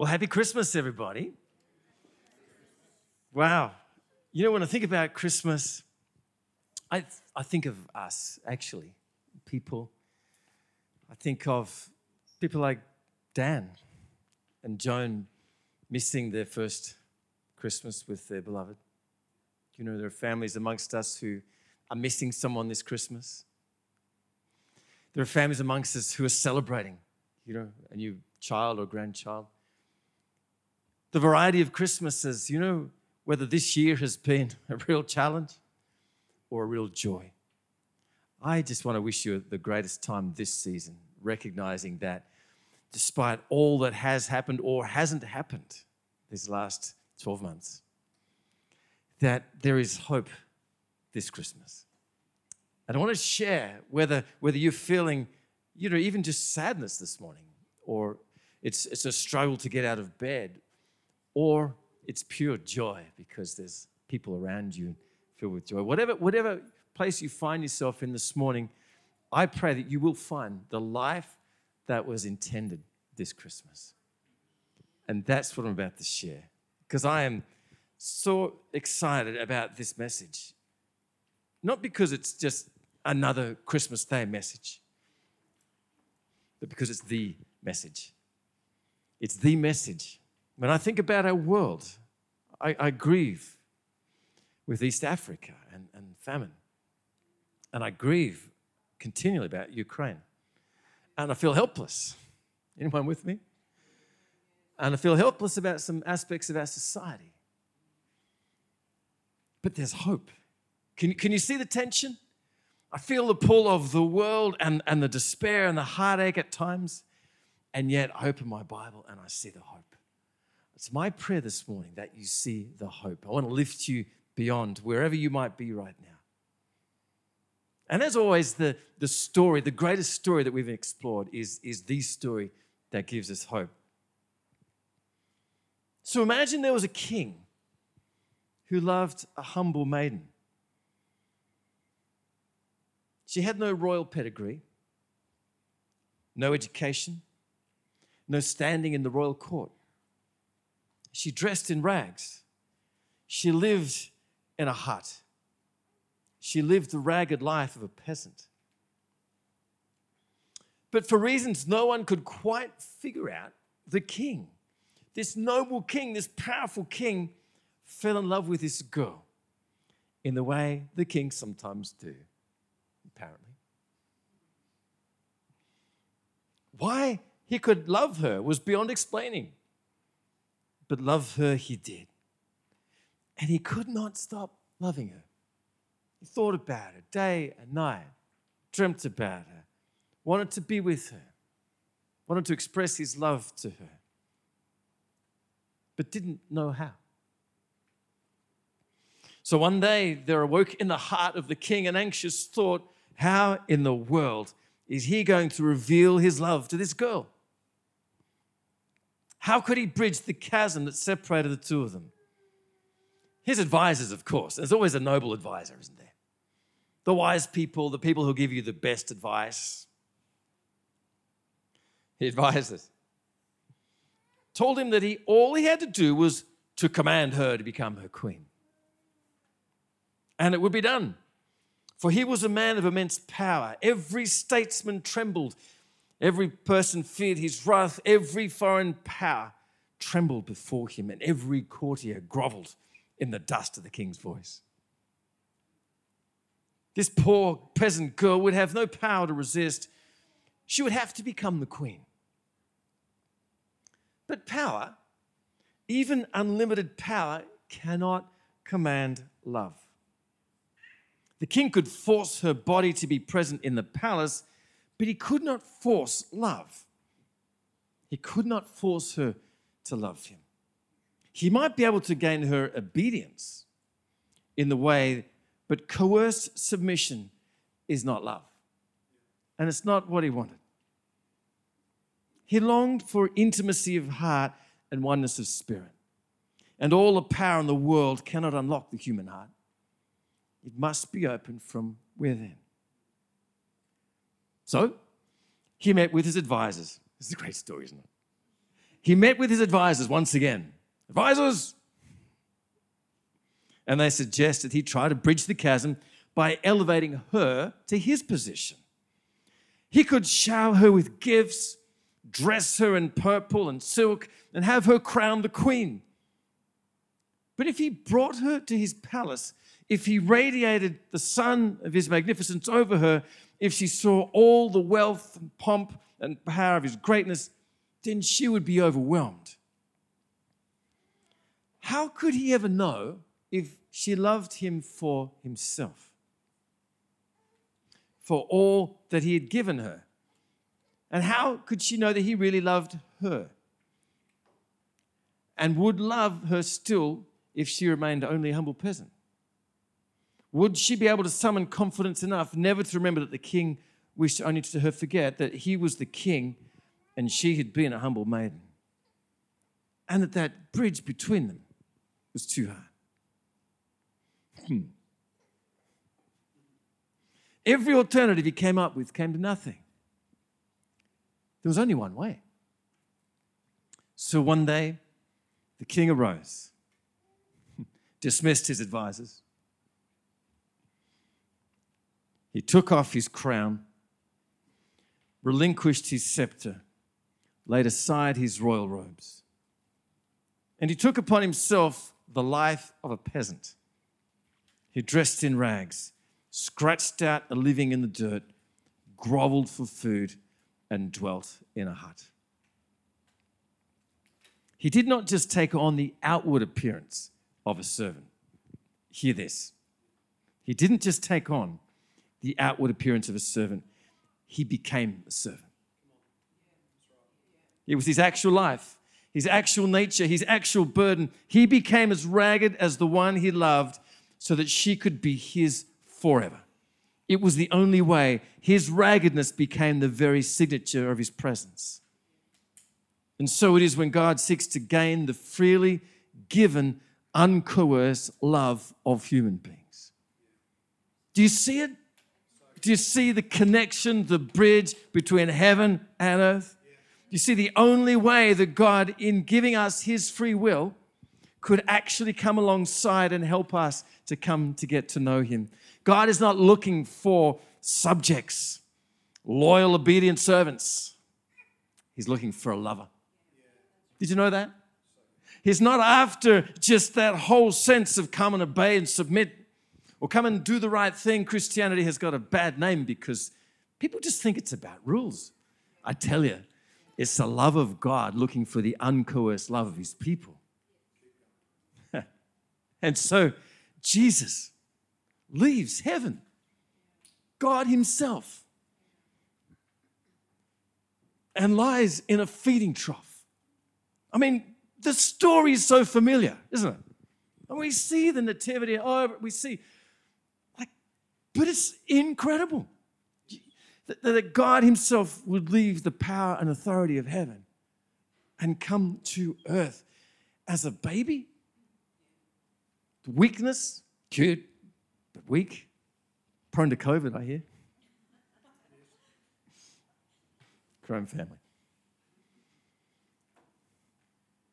Well, happy Christmas, everybody. Wow. You know, when I think about Christmas, I, I think of us, actually, people. I think of people like Dan and Joan missing their first Christmas with their beloved. You know, there are families amongst us who are missing someone this Christmas. There are families amongst us who are celebrating, you know, a new child or grandchild. The variety of Christmases, you know, whether this year has been a real challenge or a real joy. I just want to wish you the greatest time this season, recognizing that despite all that has happened or hasn't happened these last 12 months, that there is hope this Christmas. And I want to share whether, whether you're feeling, you know, even just sadness this morning, or it's, it's a struggle to get out of bed, or it's pure joy because there's people around you filled with joy. Whatever, whatever place you find yourself in this morning, I pray that you will find the life that was intended this Christmas. And that's what I'm about to share because I am so excited about this message. Not because it's just another Christmas Day message, but because it's the message. It's the message when I think about our world, I, I grieve with East Africa and, and famine. And I grieve continually about Ukraine. And I feel helpless. Anyone with me? And I feel helpless about some aspects of our society. But there's hope. Can, can you see the tension? I feel the pull of the world and, and the despair and the heartache at times. And yet I open my Bible and I see the hope. It's my prayer this morning that you see the hope. I want to lift you beyond wherever you might be right now. And as always, the, the story, the greatest story that we've explored is, is the story that gives us hope. So imagine there was a king who loved a humble maiden. She had no royal pedigree, no education, no standing in the royal court. She dressed in rags. She lived in a hut. She lived the ragged life of a peasant. But for reasons no one could quite figure out, the king, this noble king, this powerful king, fell in love with this girl in the way the kings sometimes do, apparently. Why he could love her was beyond explaining but love her he did. And he could not stop loving her. He thought about her day and night, dreamt about her, wanted to be with her, wanted to express his love to her, but didn't know how. So one day there awoke in the heart of the king an anxious thought how in the world is he going to reveal his love to this girl? How could he bridge the chasm that separated the two of them? His advisors, of course. There's always a noble advisor, isn't there? The wise people, the people who give you the best advice. He advisors told him that he all he had to do was to command her to become her queen. And it would be done. For he was a man of immense power. Every statesman trembled Every person feared his wrath, every foreign power trembled before him, and every courtier groveled in the dust of the king's voice. This poor peasant girl would have no power to resist. She would have to become the queen. But power, even unlimited power, cannot command love. The king could force her body to be present in the palace, but he could not force love. He could not force her to love him. He might be able to gain her obedience in the way, but coerced submission is not love. And it's not what he wanted. He longed for intimacy of heart and oneness of spirit. And all the power in the world cannot unlock the human heart. It must be opened from within. So he met with his advisors. This is a great story, isn't it? he met with his advisors once again. Advisors! And they suggested he try to bridge the chasm by elevating her to his position. He could shower her with gifts, dress her in purple and silk, and have her crowned the queen. But if he brought her to his palace, if he radiated the sun of his magnificence over her, if she saw all the wealth and pomp and power of his greatness, then she would be overwhelmed. How could he ever know if she loved him for himself? For all that he had given her? And how could she know that he really loved her? And would love her still if she remained only a humble peasant? Would she be able to summon confidence enough never to remember that the king wished only to her forget that he was the king and she had been a humble maiden? And that that bridge between them was too hard. Hmm. Every alternative he came up with came to nothing. There was only one way. So one day, the king arose, dismissed his advisors, he took off his crown, relinquished his scepter, laid aside his royal robes, and he took upon himself the life of a peasant. He dressed in rags, scratched out a living in the dirt, groveled for food, and dwelt in a hut. He did not just take on the outward appearance of a servant. Hear this. He didn't just take on the outward appearance of a servant, he became a servant. It was his actual life, his actual nature, his actual burden. He became as ragged as the one he loved so that she could be his forever. It was the only way. His raggedness became the very signature of his presence. And so it is when God seeks to gain the freely given, uncoerced love of human beings. Do you see it? Do you see the connection, the bridge between heaven and earth? Do You see, the only way that God, in giving us His free will, could actually come alongside and help us to come to get to know Him. God is not looking for subjects, loyal, obedient servants. He's looking for a lover. Did you know that? He's not after just that whole sense of come and obey and submit or come and do the right thing, Christianity has got a bad name because people just think it's about rules. I tell you, it's the love of God looking for the uncoerced love of his people. and so Jesus leaves heaven, God himself, and lies in a feeding trough. I mean, the story is so familiar, isn't it? And we see the nativity, oh, we see but it's incredible that, God Himself would leave the power and authority of heaven and come to earth as a baby. Weakness, cute, but weak. Prone to COVID, I hear. Crime family.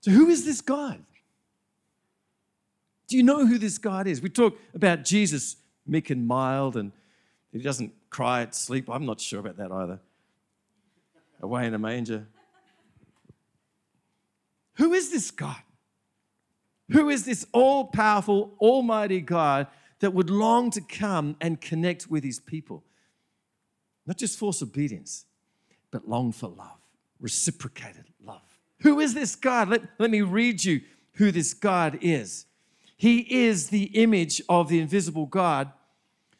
So, who is this God? Do you know who this God is? We talk about Jesus meek and mild, and he doesn't cry at sleep. I'm not sure about that either. Away in a manger. Who is this God? Who is this all powerful, almighty God that would long to come and connect with his people? Not just force obedience, but long for love, reciprocated love. Who is this God? Let, let me read you who this God is. He is the image of the invisible God,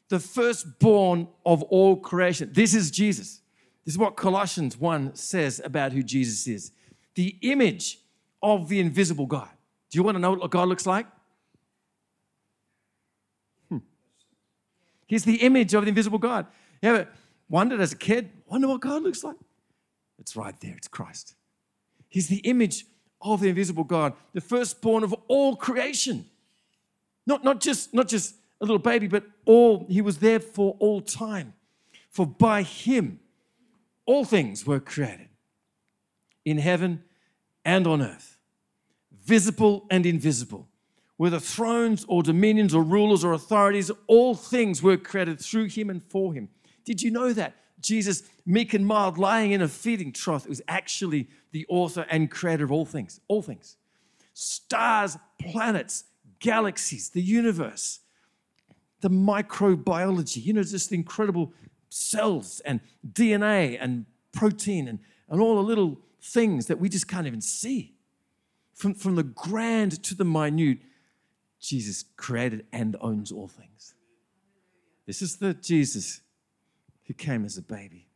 the firstborn of all creation. This is Jesus. This is what Colossians 1 says about who Jesus is the image of the invisible God. Do you want to know what God looks like? Hmm. He's the image of the invisible God. You ever wondered as a kid, wonder what God looks like? It's right there, it's Christ. He's the image of the invisible God, the firstborn of all creation. Not, not, just, not just a little baby, but all he was there for all time. For by him all things were created in heaven and on earth, visible and invisible, whether thrones or dominions or rulers or authorities, all things were created through him and for him. Did you know that? Jesus, meek and mild, lying in a feeding trough, was actually the author and creator of all things. All things. Stars, planets, galaxies, the universe, the microbiology, you know, just incredible cells and DNA and protein and, and all the little things that we just can't even see. From, from the grand to the minute, Jesus created and owns all things. This is the Jesus who came as a baby.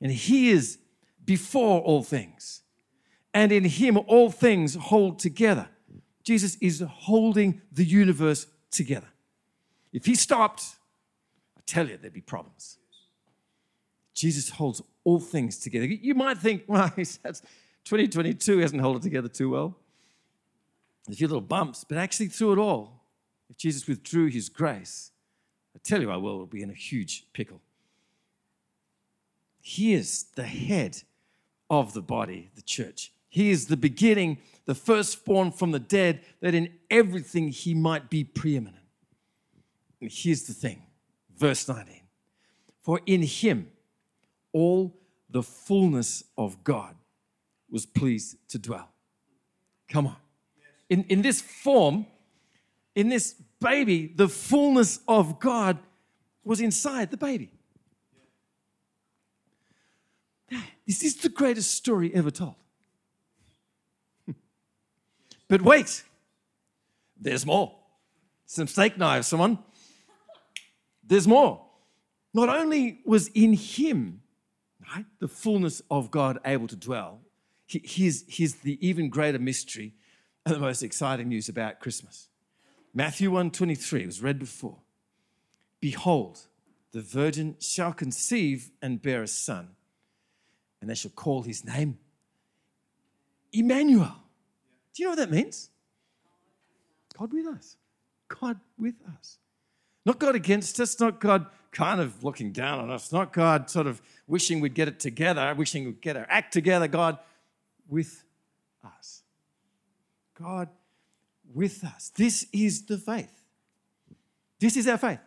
And he is before all things. And in him, all things hold together. Jesus is holding the universe together. If he stopped, I tell you, there'd be problems. Jesus holds all things together. You might think, well, that's 2022 hasn't held it together too well. A few little bumps, but actually, through it all, if Jesus withdrew his grace, I tell you, our world would be in a huge pickle. He is the head of the body, the church. He is the beginning, the firstborn from the dead, that in everything he might be preeminent. And here's the thing, verse 19 For in him all the fullness of God was pleased to dwell. Come on. In, in this form, in this baby, the fullness of God was inside the baby. This is the greatest story ever told. But wait, there's more. Some steak knives, someone. There's more. Not only was in him, right, the fullness of God able to dwell, here's, here's the even greater mystery and the most exciting news about Christmas. Matthew 1:23 was read before. Behold, the virgin shall conceive and bear a son, and they shall call his name Emmanuel. Do you know what that means? God with us. God with us. Not God against us, not God kind of looking down on us, not God sort of wishing we'd get it together, wishing we'd get our act together, God with us. God with us. This is the faith. This is our faith.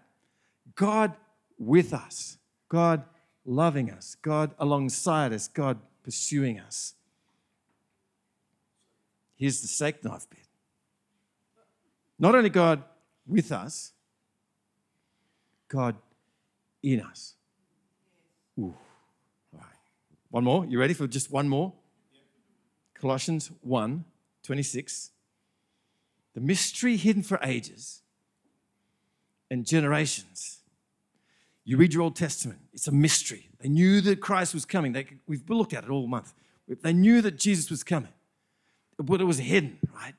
God with us. God loving us. God alongside us. God pursuing us. Here's the steak knife bit. Not only God with us, God in us. Ooh. All right. One more. You ready for just one more? Colossians 1 26. The mystery hidden for ages and generations. You read your Old Testament, it's a mystery. They knew that Christ was coming. They, we've looked at it all month. They knew that Jesus was coming, but it was hidden, right?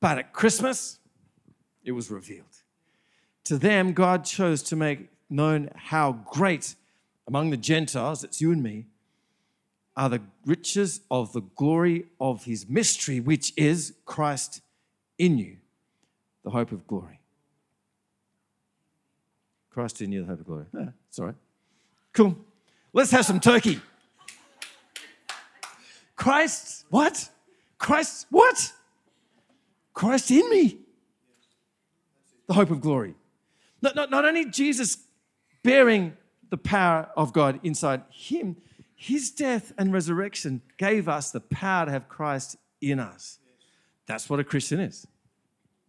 But at Christmas, it was revealed. To them, God chose to make known how great among the Gentiles, that's you and me, are the riches of the glory of his mystery, which is Christ in you, the hope of glory. Christ in you, the hope of glory. Yeah, it's all right. Cool. Let's have some turkey. Christ, what? Christ, what? Christ in me, the hope of glory. Not, not, not only Jesus bearing the power of God inside him, his death and resurrection gave us the power to have Christ in us. That's what a Christian is.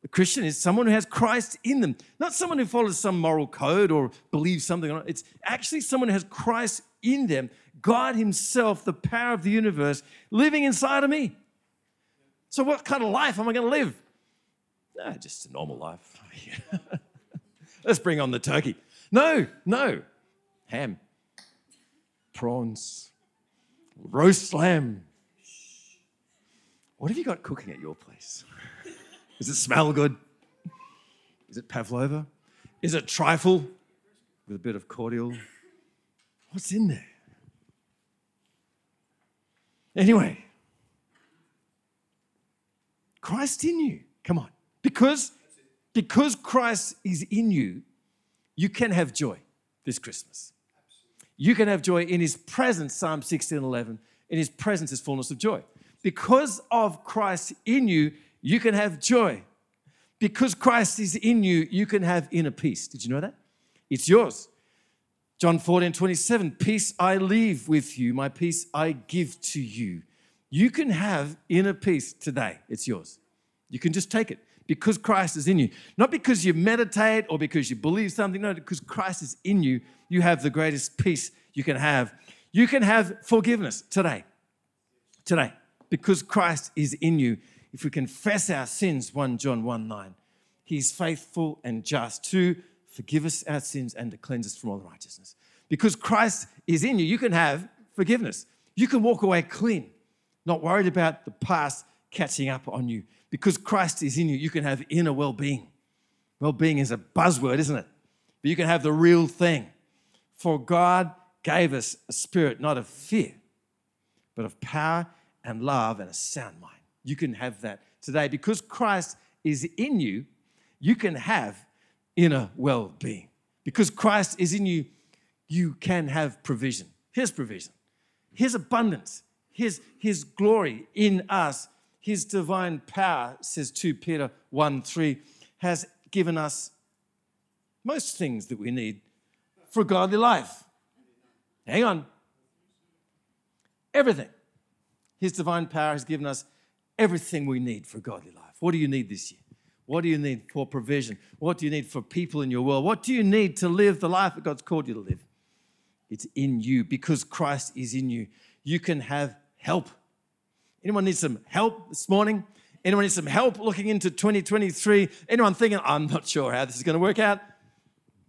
A Christian is someone who has Christ in them, not someone who follows some moral code or believes something. It's actually someone who has Christ in them, God Himself, the power of the universe, living inside of me. So, what kind of life am I going to live? Ah, just a normal life. Let's bring on the turkey. No, no. Ham, prawns, roast lamb. What have you got cooking at your place? Does it smell good? Is it pavlova? Is it trifle with a bit of cordial? What's in there? Anyway, Christ in you. Come on. Because, because Christ is in you, you can have joy this Christmas. You can have joy in his presence, Psalm 16 11. In his presence is fullness of joy. Because of Christ in you, you can have joy. Because Christ is in you, you can have inner peace. Did you know that? It's yours. John 14, 27, peace I leave with you, my peace I give to you. You can have inner peace today. It's yours. You can just take it because Christ is in you. Not because you meditate or because you believe something, no, because Christ is in you, you have the greatest peace you can have. You can have forgiveness today. Today. Because Christ is in you. If we confess our sins, 1 John 1 9, He's faithful and just to forgive us our sins and to cleanse us from all righteousness. Because Christ is in you, you can have forgiveness. You can walk away clean, not worried about the past catching up on you. Because Christ is in you, you can have inner well being. Well being is a buzzword, isn't it? But you can have the real thing. For God gave us a spirit not of fear, but of power and love and a sound mind. You can have that today. Because Christ is in you, you can have inner well being. Because Christ is in you, you can have provision. His provision, His abundance, His, His glory in us, His divine power, says 2 Peter 1 3, has given us most things that we need for a godly life. Hang on. Everything. His divine power has given us everything we need for a godly life. What do you need this year? What do you need for provision? What do you need for people in your world? What do you need to live the life that God's called you to live? It's in you because Christ is in you. You can have help. Anyone need some help this morning? Anyone need some help looking into 2023? Anyone thinking, I'm not sure how this is going to work out?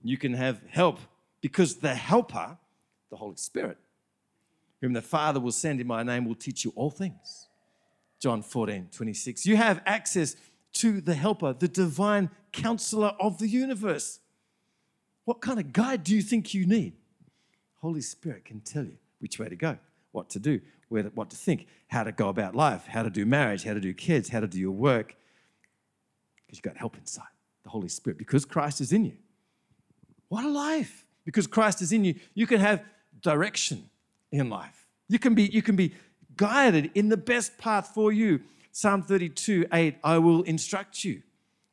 You can have help because the helper, the Holy Spirit, whom the Father will send in my name, will teach you all things. John 14, 26. You have access to the helper, the divine counselor of the universe. What kind of guide do you think you need? Holy Spirit can tell you which way to go, what to do, what to think, how to go about life, how to do marriage, how to do kids, how to do your work. Because you've got help inside, the Holy Spirit, because Christ is in you. What a life! Because Christ is in you, you can have direction in life. You can be, you can be guided in the best path for you. Psalm 32 8, I will instruct you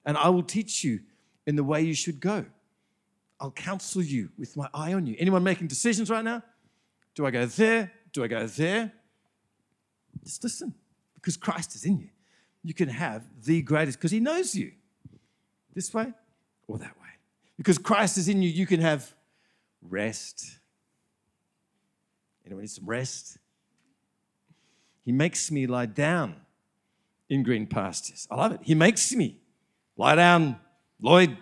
and I will teach you in the way you should go. I'll counsel you with my eye on you. Anyone making decisions right now? Do I go there? Do I go there? Just listen, because Christ is in you. You can have the greatest, because He knows you this way or that way. Because Christ is in you, you can have rest. Anyone need some rest? He makes me lie down in green pastures. I love it. He makes me lie down, Lloyd.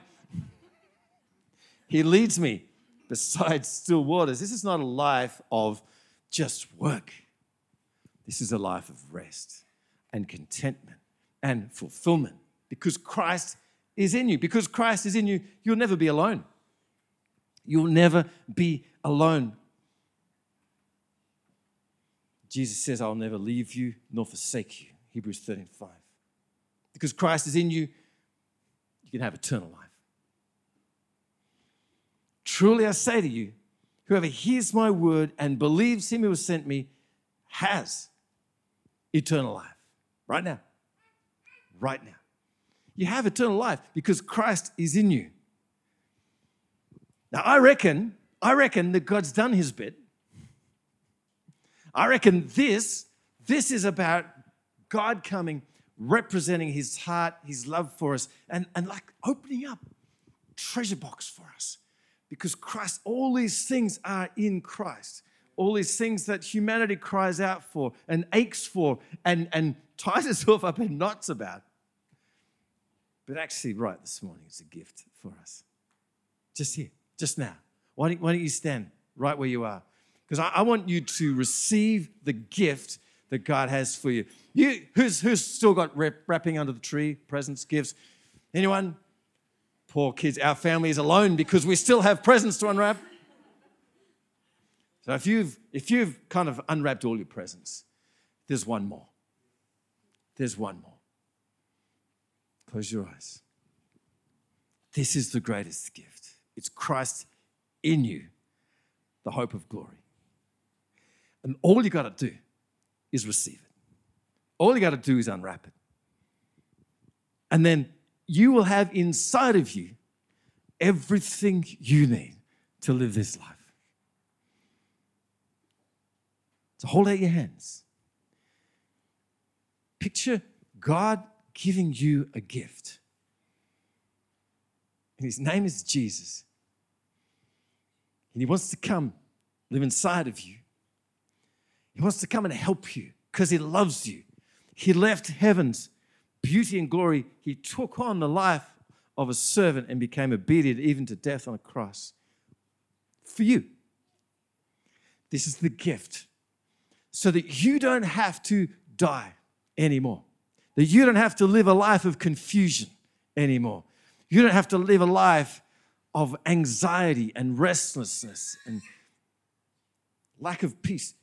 He leads me beside still waters. This is not a life of just work. This is a life of rest and contentment and fulfillment because Christ is in you. Because Christ is in you, you'll never be alone. You'll never be alone. Jesus says, I'll never leave you nor forsake you. Hebrews 13 5. Because Christ is in you, you can have eternal life. Truly I say to you, whoever hears my word and believes him who has sent me has eternal life. Right now. Right now. You have eternal life because Christ is in you. Now I reckon, I reckon that God's done his bit. I reckon this, this is about God coming, representing his heart, his love for us, and, and like opening up treasure box for us. Because Christ, all these things are in Christ. All these things that humanity cries out for and aches for and, and ties itself up in knots about. But actually, right this morning, it's a gift for us. Just here, just now. Why don't, why don't you stand right where you are? Because I, I want you to receive the gift that God has for you. You who's who's still got wrapping under the tree, presents, gifts? Anyone? Poor kids. Our family is alone because we still have presents to unwrap. So if you've if you've kind of unwrapped all your presents, there's one more. There's one more. Close your eyes. This is the greatest gift. It's Christ in you, the hope of glory. And all you got to do is receive it. All you got to do is unwrap it. And then you will have inside of you everything you need to live this life. So hold out your hands. Picture God giving you a gift. And his name is Jesus. And he wants to come live inside of you. He wants to come and help you because he loves you. He left heaven's beauty and glory. He took on the life of a servant and became obedient even to death on a cross for you. This is the gift so that you don't have to die anymore, that you don't have to live a life of confusion anymore. You don't have to live a life of anxiety and restlessness and lack of peace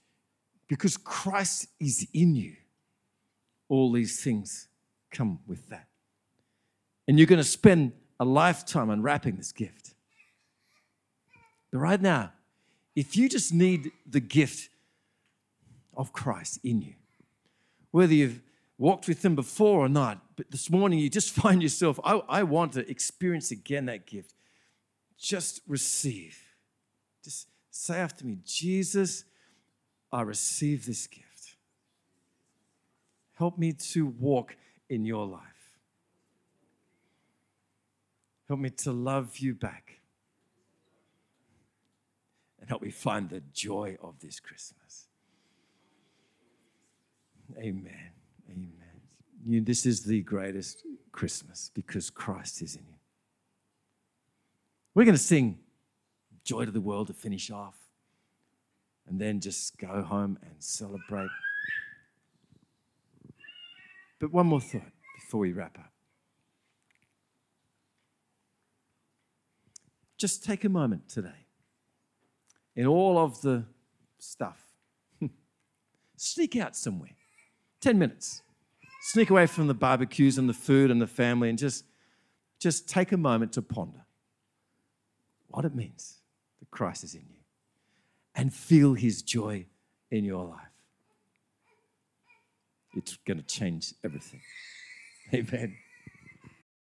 because Christ is in you. All these things come with that. And you're going to spend a lifetime unwrapping this gift. But right now, if you just need the gift of Christ in you, whether you've walked with Him before or not, but this morning you just find yourself, I, I want to experience again that gift. Just receive. Just say after me, Jesus, I receive this gift. Help me to walk in your life. Help me to love you back. And help me find the joy of this Christmas. Amen. Amen. You, this is the greatest Christmas because Christ is in you. We're going to sing Joy to the World to finish off and then just go home and celebrate. But one more thought before we wrap up. Just take a moment today in all of the stuff. Sneak out somewhere. 10 minutes. Sneak away from the barbecues and the food and the family and just, just take a moment to ponder what it means that Christ is in you and feel his joy in your life. It's going to change everything. Amen.